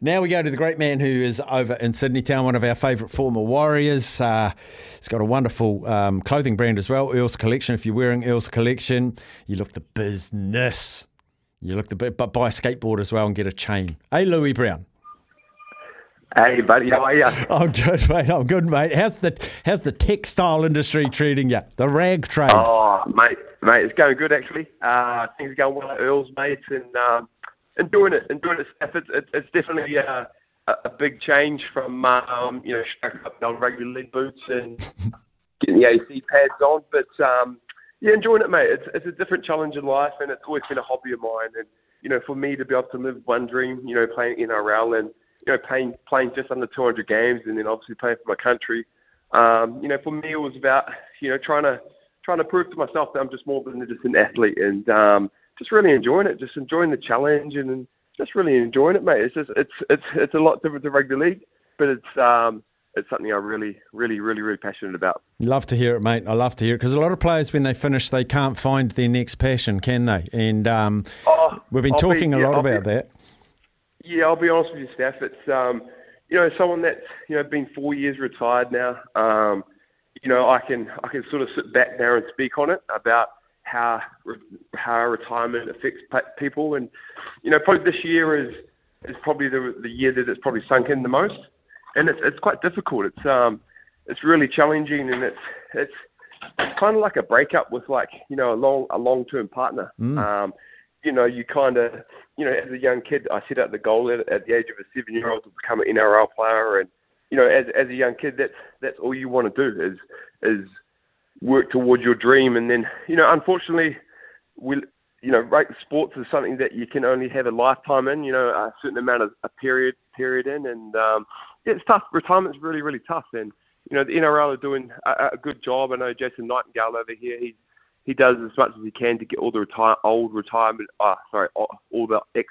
Now we go to the great man who is over in Sydney Town, one of our favourite former Warriors. Uh, he's got a wonderful um, clothing brand as well, Earl's Collection. If you're wearing Earl's Collection, you look the business. You look the bit, but buy a skateboard as well and get a chain. Hey, Lewis Brown. Hey, buddy, how are you? I'm good, mate. I'm good, mate. How's the how's the textile industry treating you? The rag trade. Oh, mate, mate, it's going good actually. Uh, things are going well at Earl's, mate, and um, enjoying it, enjoying it. It's, it's, it's definitely a, a big change from um, you know strapping up old rugby league boots and getting the AC pads on. But um, yeah, enjoying it, mate. It's it's a different challenge in life, and it's always been a hobby of mine. And you know, for me to be able to live one dream, you know, playing NRL and you know playing playing just under 200 games, and then obviously playing for my country. Um, you know, for me, it was about you know trying to trying to prove to myself that I'm just more than just an athlete, and um, just really enjoying it, just enjoying the challenge, and, and just really enjoying it, mate. It's just it's it's it's a lot different to rugby league, but it's um it's something I'm really, really, really, really passionate about. Love to hear it, mate. I love to hear it because a lot of players, when they finish, they can't find their next passion, can they? And um, oh, we've been I'll talking be, a lot about be, that. Yeah, I'll be honest with you, Steph. It's um, you know, someone that's you know been four years retired now. Um, you know, I can I can sort of sit back there and speak on it about how how retirement affects people, and you know, probably this year is is probably the the year that it's probably sunk in the most, and it's it's quite difficult. It's um it's really challenging, and it's it's it's kind of like a breakup with like you know a long a long term partner. Mm. Um, you know, you kind of you know as a young kid, I set out the goal at, at the age of a seven year old to become an NRL player, and you know as as a young kid, that's that's all you want to do is is work towards your dream. And then, you know, unfortunately, we, you know, right, sports is something that you can only have a lifetime in. You know, a certain amount of a period period in, and um, it's tough. Retirement's really really tough. And you know, the NRL are doing a, a good job. I know Jason Nightingale over here. He's he does as much as he can to get all the retire, old retirement, uh, sorry, all, the ex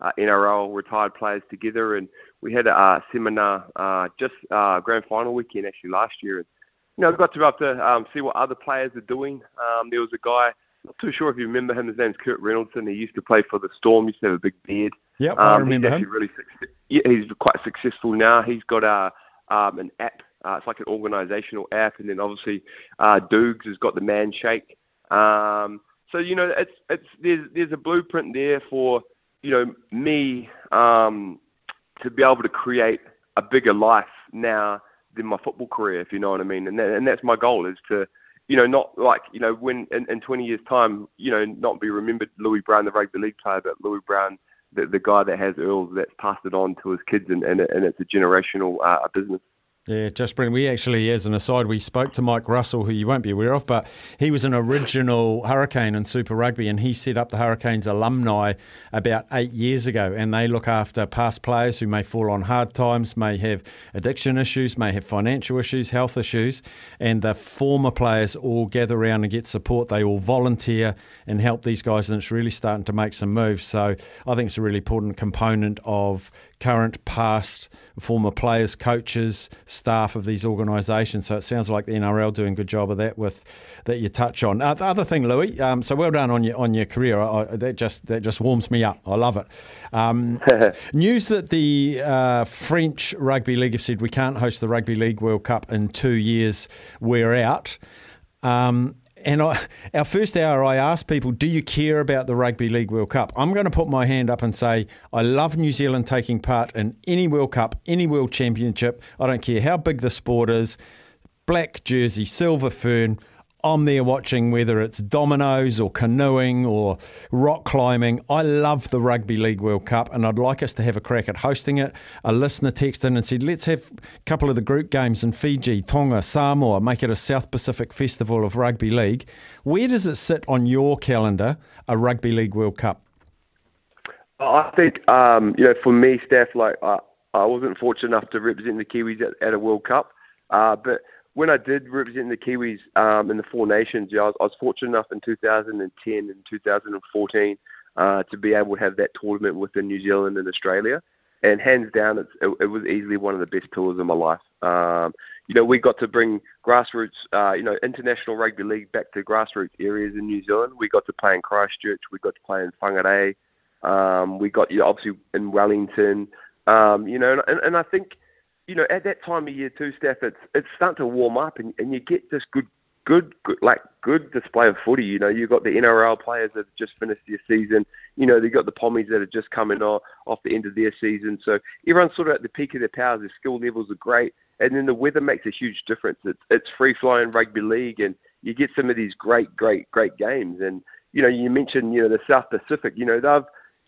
uh, NRL retired players together, and we had a uh, seminar uh, just uh, grand final weekend actually last year. And you know, got to be able to um, see what other players are doing. Um, there was a guy, I'm not too sure if you remember him. His name's Kurt Reynoldsson. He used to play for the Storm. He used to have a big beard. Yeah, um, I remember he's him. Really, yeah, he's quite successful now. He's got a um, an app. Uh, it's like an organisational app, and then obviously uh, Doogs has got the Man Shake. Um, so you know, it's it's there's there's a blueprint there for you know me um, to be able to create a bigger life now than my football career, if you know what I mean. And that, and that's my goal is to, you know, not like you know when in, in 20 years' time, you know, not be remembered Lewis Brown, the rugby league player, but Lewis Brown, the the guy that has Earls, that's passed it on to his kids, and and, and it's a generational uh, business. Yeah, just brilliant. We actually, as an aside, we spoke to Mike Russell, who you won't be aware of, but he was an original Hurricane in Super Rugby, and he set up the Hurricanes alumni about eight years ago. And they look after past players who may fall on hard times, may have addiction issues, may have financial issues, health issues, and the former players all gather around and get support. They all volunteer and help these guys, and it's really starting to make some moves. So I think it's a really important component of current, past, former players, coaches, staff of these organisations. So it sounds like the NRL doing a good job of that with that you touch on. Uh, the other thing, Lewis, um, so well done on your on your career. I, that just that just warms me up. I love it. Um, news that the uh, French Rugby League have said we can't host the Rugby League World Cup in two years. We're out. Um, and I, our first hour, I asked people, Do you care about the Rugby League World Cup? I'm going to put my hand up and say, I love New Zealand taking part in any World Cup, any World Championship. I don't care how big the sport is black jersey, silver fern. I'm there watching whether it's dominoes or canoeing or rock climbing. I love the Rugby League World Cup and I'd like us to have a crack at hosting it. A listener texted in and said, let's have a couple of the group games in Fiji, Tonga, Samoa, make it a South Pacific Festival of Rugby League. Where does it sit on your calendar, a Rugby League World Cup? I think, um, you know, for me, Steph, like, uh, I wasn't fortunate enough to represent the Kiwis at, at a World Cup, uh, but when I did represent the Kiwis um, in the Four Nations, yeah, I was, I was fortunate enough in 2010 and 2014 uh, to be able to have that tournament within New Zealand and Australia. And hands down, it, it was easily one of the best tours of my life. Um, you know, we got to bring grassroots, uh, you know, international rugby league back to grassroots areas in New Zealand. We got to play in Christchurch. We got to play in Whangarei. Um, we got, you know, obviously in Wellington. Um, you know, and, and I think, you know, at that time of year too, Steph, it's it's starting to warm up, and, and you get this good, good, good, like good display of footy. You know, you've got the NRL players that have just finished their season. You know, they've got the Pommies that are just coming off off the end of their season. So everyone's sort of at the peak of their powers. Their skill levels are great, and then the weather makes a huge difference. It's it's free flowing rugby league, and you get some of these great, great, great games. And you know, you mentioned you know the South Pacific. You know, they've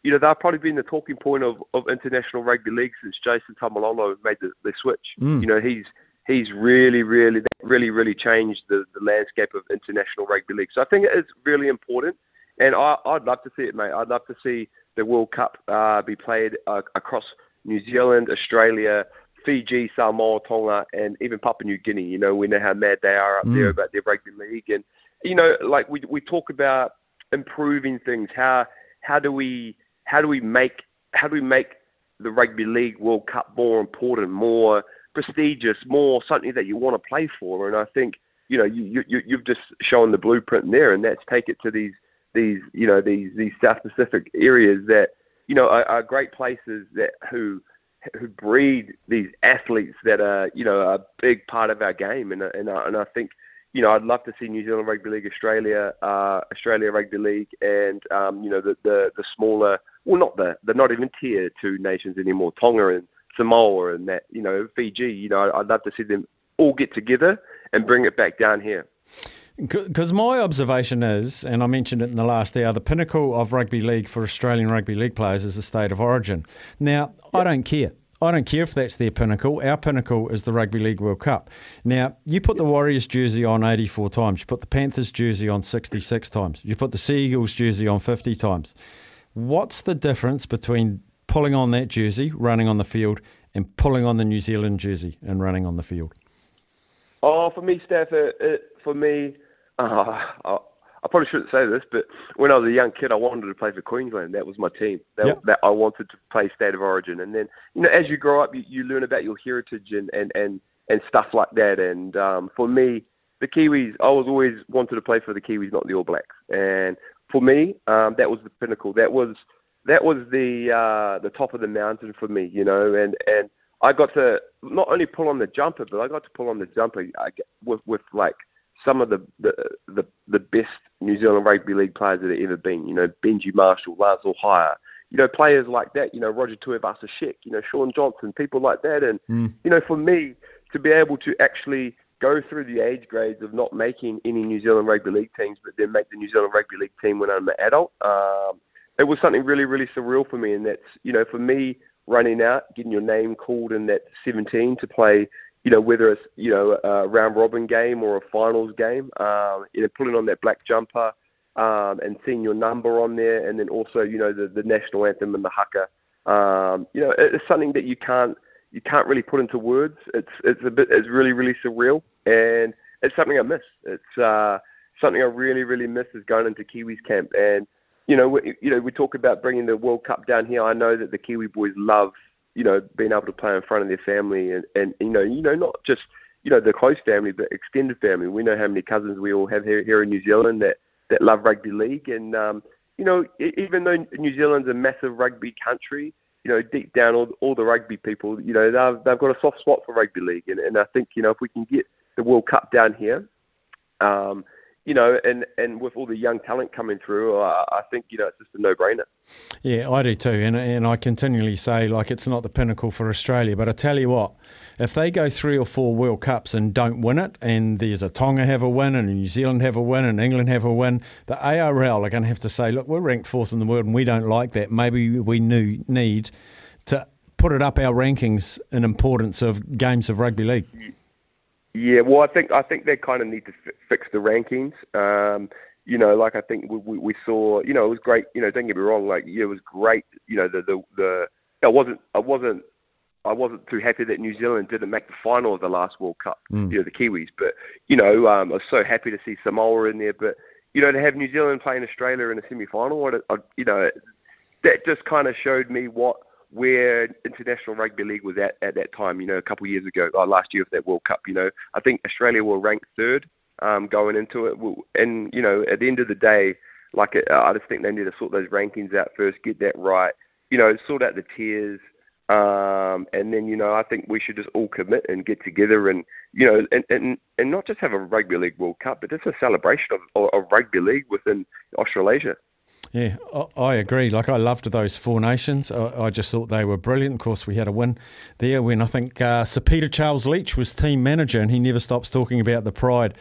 you know, they've probably been the talking point of, of international rugby league since Jason Taumalolo made the, the switch. Mm. You know, he's he's really, really, really, really changed the, the landscape of international rugby league. So I think it is really important, and I, I'd love to see it, mate. I'd love to see the World Cup uh, be played uh, across New Zealand, Australia, Fiji, Samoa, Tonga, and even Papua New Guinea. You know, we know how mad they are up mm. there about their rugby league, and you know, like we we talk about improving things. How how do we how do we make how do we make the rugby league World Cup more important, more prestigious, more something that you want to play for? And I think you know you, you you've just shown the blueprint there, and that's take it to these these you know these these South Pacific areas that you know are, are great places that who who breed these athletes that are you know a big part of our game, and and and I think you know, I'd love to see New Zealand Rugby League, Australia, uh, Australia Rugby League, and um, you know the, the the smaller, well, not the they're not even tier two nations anymore, Tonga and Samoa and that, you know, Fiji. You know, I'd love to see them all get together and bring it back down here. Because my observation is, and I mentioned it in the last hour, the pinnacle of rugby league for Australian rugby league players is the state of origin. Now, yep. I don't care. I don't care if that's their pinnacle. Our pinnacle is the Rugby League World Cup. Now, you put the Warriors jersey on 84 times. You put the Panthers jersey on 66 times. You put the Sea Eagles jersey on 50 times. What's the difference between pulling on that jersey, running on the field, and pulling on the New Zealand jersey and running on the field? Oh, for me, Steph, it, it, for me, uh, I probably shouldn't say this, but when I was a young kid, I wanted to play for Queensland. That was my team. That, yep. that I wanted to play State of Origin. And then, you know, as you grow up, you, you learn about your heritage and and and and stuff like that. And um, for me, the Kiwis, I was always wanted to play for the Kiwis, not the All Blacks. And for me, um, that was the pinnacle. That was that was the uh, the top of the mountain for me, you know. And and I got to not only pull on the jumper, but I got to pull on the jumper I, with with like some of the, the the the best New Zealand rugby league players that have ever been. You know, Benji Marshall, Lars Hire, you know, players like that. You know, Roger Tuivasa-Sheck, you know, Shaun Johnson, people like that. And mm. you know, for me to be able to actually go through the age grades of not making any New Zealand rugby league teams, but then make the New Zealand rugby league team when I'm an adult, um, it was something really, really surreal for me. And that's you know, for me running out, getting your name called in that 17 to play you know, whether it's, you know, a round robin game or a finals game, um, you know, putting on that black jumper um, and seeing your number on there, and then also, you know, the, the national anthem and the haka. Um, you know, it's something that you can't you can't really put into words. It's it's a bit it's really really surreal, and it's something I miss. It's uh, something I really really miss is going into Kiwis camp, and you know, we, you know, we talk about bringing the World Cup down here. I know that the Kiwi boys love you know, being able to play in front of their family and, and you know, you know, not just you know the close family, but extended family. We know how many cousins we all have here, here in New Zealand that that love rugby league, and um, you know, even though New Zealand's a massive rugby country, you know, deep down, all, all the rugby people, you know, they've they've got a soft spot for rugby league, and, and I think you know if we can get the World Cup down here, um, you know, and, and with all the young talent coming through, I, I think, you know, it's just a no brainer. Yeah, I do too. And, and I continually say, like, it's not the pinnacle for Australia. But I tell you what, if they go three or four World Cups and don't win it, and there's a Tonga have a win, and New Zealand have a win, and England have a win, the ARL are going to have to say, look, we're ranked fourth in the world and we don't like that. Maybe we need to put it up our rankings in importance of games of rugby league. Yeah, well, I think I think they kind of need to f- fix the rankings. Um, you know, like I think we, we, we saw, you know, it was great. You know, don't get me wrong, like yeah, it was great. You know, the the the I wasn't I wasn't I wasn't too happy that New Zealand didn't make the final of the last World Cup. Mm. You know, the Kiwis. But you know, um, I was so happy to see Samoa in there. But you know, to have New Zealand playing Australia in a semi-final, what I, you know, that just kind of showed me what where international rugby league was at at that time. You know, a couple of years ago, last year of that World Cup. You know, I think Australia were ranked third um, going into it, and you know, at the end of the day, like uh, I just think they need to sort those rankings out first, get that right. You know, sort out the tiers um, and then, you know, I think we should just all commit and get together and, you know, and, and, and not just have a Rugby League World Cup, but just a celebration of, of Rugby League within Australasia. Yeah, I agree. Like I loved those four nations. I, just thought they were brilliant. Of course, we had a win there when I think uh, Sir Peter Charles Leitch was team manager, and he never stops talking about the pride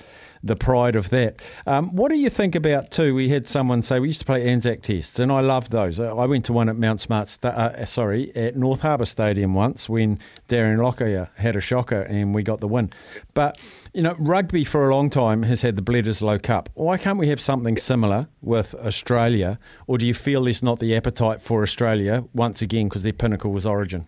the pride of that. Um, what do you think about too? We had someone say we used to play Anzac tests, and I loved those. I went to one at Mount Smart, uh, sorry, at North Harbour Stadium once when Darren Lockyer had a shocker and we got the win. But you know, rugby for a long time has had the Bledisloe Cup. Why can't we have something similar with Australia? Or do you feel there's not the appetite for Australia once again because their pinnacle was Origin?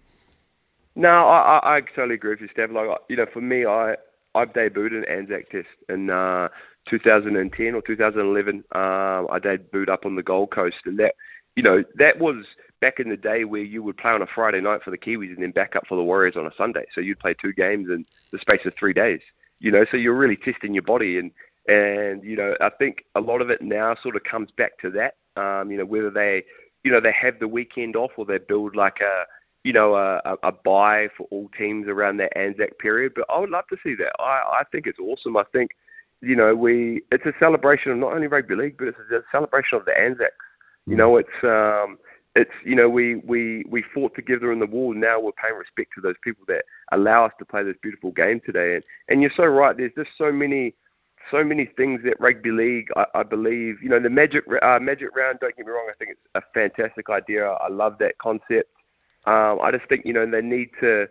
No, I, I totally agree with you, Steph. Like, you know, for me, I I debuted in Anzac Test in uh, 2010 or 2011. Uh, I debuted up on the Gold Coast, and that, you know, that was back in the day where you would play on a Friday night for the Kiwis and then back up for the Warriors on a Sunday. So you'd play two games in the space of three days. You know, so you're really testing your body, and and you know, I think a lot of it now sort of comes back to that. Um, you know, whether they, you know, they have the weekend off or they build like a you know, a, a buy for all teams around that Anzac period. But I would love to see that. I, I think it's awesome. I think, you know, we it's a celebration of not only rugby league, but it's a celebration of the Anzacs. You mm. know, it's um, it's you know we we we fought together in the war. Now we're paying respect to those people that allow us to play this beautiful game today. And and you're so right. There's just so many so many things that rugby league. I, I believe you know the magic uh, magic round. Don't get me wrong. I think it's a fantastic idea. I love that concept. Um, I just think you know they need to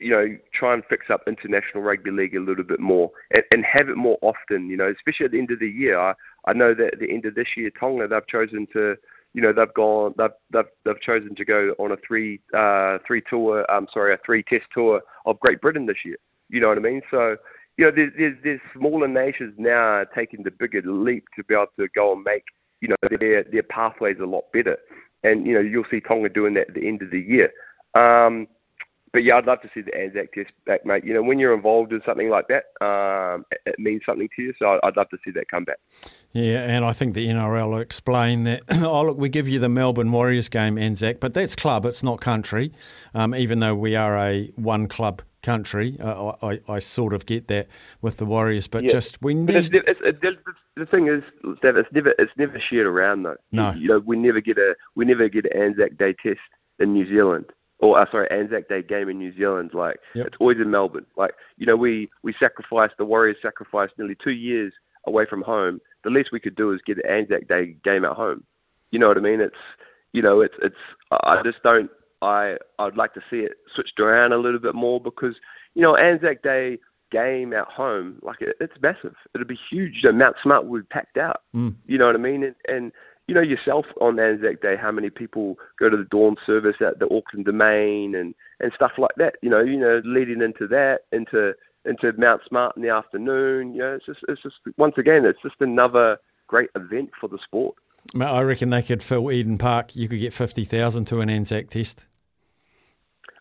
you know try and fix up international rugby league a little bit more and, and have it more often. You know, especially at the end of the year. I, I know that at the end of this year, Tonga they've chosen to you know they've gone they've they've, they've chosen to go on a three uh, three tour um sorry a three test tour of Great Britain this year. You know what I mean? So you know there's there's, there's smaller nations now taking the bigger leap to be able to go and make you know their their pathways a lot better and you know you'll see Tonga doing that at the end of the year. Um, but yeah, I'd love to see the Anzac Test back, mate. You know, when you're involved in something like that, um, it, means something to you. So I'd love to see that come back. Yeah, and I think the NRL will explain that. oh, look, we give you the Melbourne Warriors game, Anzac, but that's club, it's not country. Um, even though we are a one club country. Uh, I, I sort of get that with the Warriors, but yeah. just we need. It's, it's, it's, the thing is, Steph, it's never it's never shared around though. No, you, you, know we never get a we never get an Anzac Day test in New Zealand. Or uh, sorry, Anzac Day game in New Zealand. Like yep. it's always in Melbourne. Like you know, we we sacrificed the Warriors sacrificed nearly two years away from home. The least we could do is get an Anzac Day game at home. You know what I mean? It's you know, it's it's. I just don't I I'd like to see it switched around a little bit more because you know Anzac Day game at home like it, it's massive. It'll be huge. Know, Mount Smart would be packed out. Mm. You know what I mean? And, and you know yourself on Anzac Day how many people go to the dawn service at the Auckland Domain and and stuff like that. You know, you know leading into that into into Mount Smart in the afternoon. You know, it's just it's just once again it's just another great event for the sport. I reckon they could fill Eden Park. You could get fifty thousand to an Anzac test.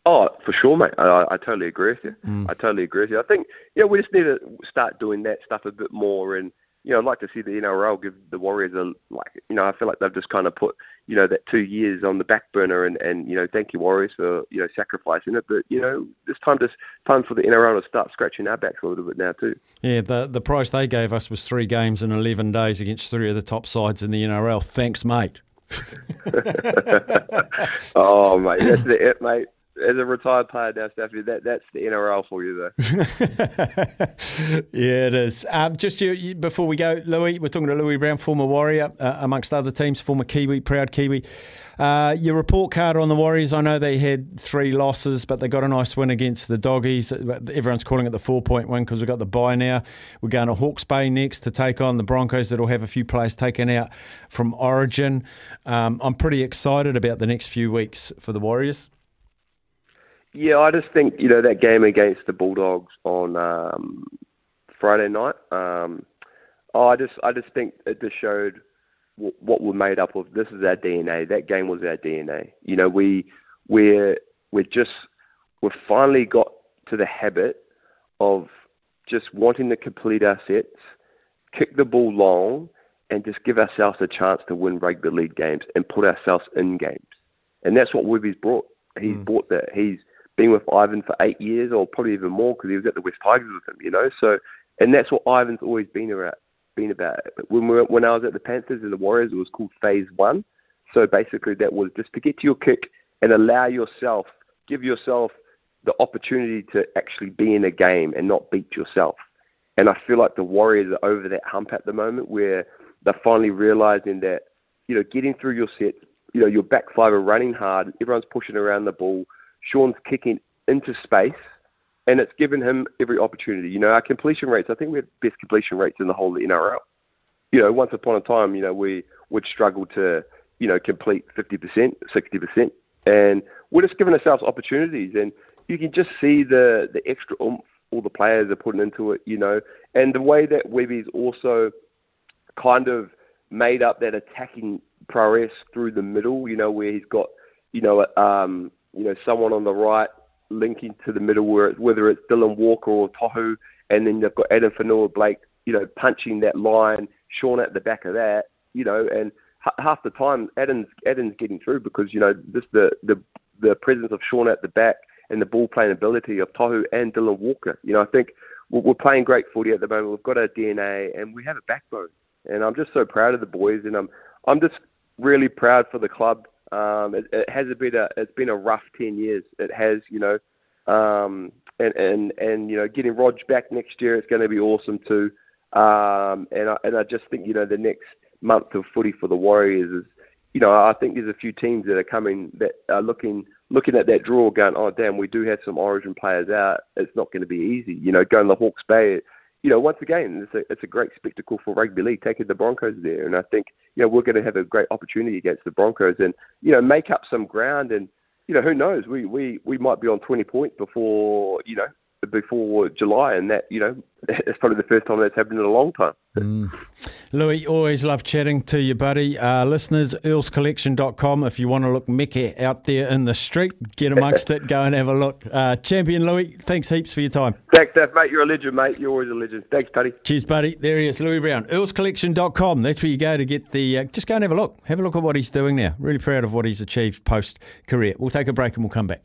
Oh, for sure, mate. I, I totally agree with you. Mm. I totally agree with you. I think yeah, we just need to start doing that stuff a bit more, and you know, I'd like to see the NRL give the Warriors a like. You know, I feel like they've just kind of put you know that two years on the back burner, and and you know, thank you Warriors for you know sacrificing it, but you know, it's time to time for the NRL to start scratching our backs a little bit now too. Yeah, the the price they gave us was three games in eleven days against three of the top sides in the NRL. Thanks, mate. oh mate, that's the it, mate as a retired player now, Stephanie, that that's the NRL for you, though. yeah, it is. Um, just you, you, before we go, Lewis, we're talking to Lewis Brown, former Warrior, uh, amongst other teams, former Kiwi, proud Kiwi. Uh, your report card on the Warriors, I know they had three losses, but they got a nice win against the Doggies. Everyone's calling it the four point win because we've got the bye now. We're going to Hawke's Bay next to take on the Broncos that'll have a few players taken out from Origin. Um, I'm pretty excited about the next few weeks for the Warriors. Yeah, I just think you know that game against the Bulldogs on um, Friday night. Um, oh, I just I just think it just showed w- what we're made up of. This is our DNA. That game was our DNA. You know, we we're we're just we've finally got to the habit of just wanting to complete our sets, kick the ball long, and just give ourselves a chance to win rugby league games and put ourselves in games. And that's what Webby's brought. He's mm. brought that. He's been with Ivan for eight years, or probably even more, because he was at the West Tigers with him. You know, so and that's what Ivan's always been about. Been about. When we were, when I was at the Panthers and the Warriors, it was called Phase One. So basically, that was just to get to your kick and allow yourself, give yourself the opportunity to actually be in a game and not beat yourself. And I feel like the Warriors are over that hump at the moment where they're finally realizing that, you know, getting through your set, you know, your back five are running hard, everyone's pushing around the ball, Shaun's kicking into space, and it's given him every opportunity. You know, our completion rates, I think we have best completion rates in the whole NRL. You know, once upon a time, you know, we would struggle to, you know, complete 50%, 60%, and we're just giving ourselves opportunities. And you can just see the the extra oomph all the players are putting into it, you know, and the way that Webby's also kind of made up that attacking prowess through the middle, you know, where he's got, you know, um, you know, someone on the right linking to the middle, where it's, whether it's Dylan Walker or Tohu, and then they've got Addin Fonua-Blake, you know, punching that line, Shaun at the back of that, you know, and h- half the time Addin's Addin's getting through because you know just the the the presence of Shaun at the back and the ball playing ability of Tohu and Dylan Walker. You know, I think we're playing great footy at the moment. We've got our DNA and we have a backbone. And I'm just so proud of the boys, and I'm I'm just really proud for the club. Um, it, it has been a it's been a rough ten years. It has, you know, um, and and and you know, getting Rog back next year, it's going to be awesome too. Um, and I, and I just think you know the next month of footy for the Warriors is, you know, I think there's a few teams that are coming that are looking looking at that draw, going, oh damn, we do have some Origin players out. It's not going to be easy. You know, going to Hawke's Bay. You know, once again, it's a it's a great spectacle for rugby league taking the Broncos there, and I think you know we're going to have a great opportunity against the Broncos, and you know make up some ground, and you know who knows, we we we might be on 20 points before you know before July, and that you know it's probably the first time that's happened in a long time. Mm. Lewis, always love chatting to you, buddy. Uh, listeners, earlscollection.com. If you want to look Mickey out there in the street, get amongst it, go and have a look. Uh, Champion Lewis, thanks heaps for your time. Thanks, mate. You're a legend, mate. You're always a legend. Thanks, buddy. Cheers, buddy. There he is, Lewis Brown. earlscollection.com. That's where you go to get the. Uh, just go and have a look. Have a look at what he's doing now. Really proud of what he's achieved post career. We'll take a break and we'll come back.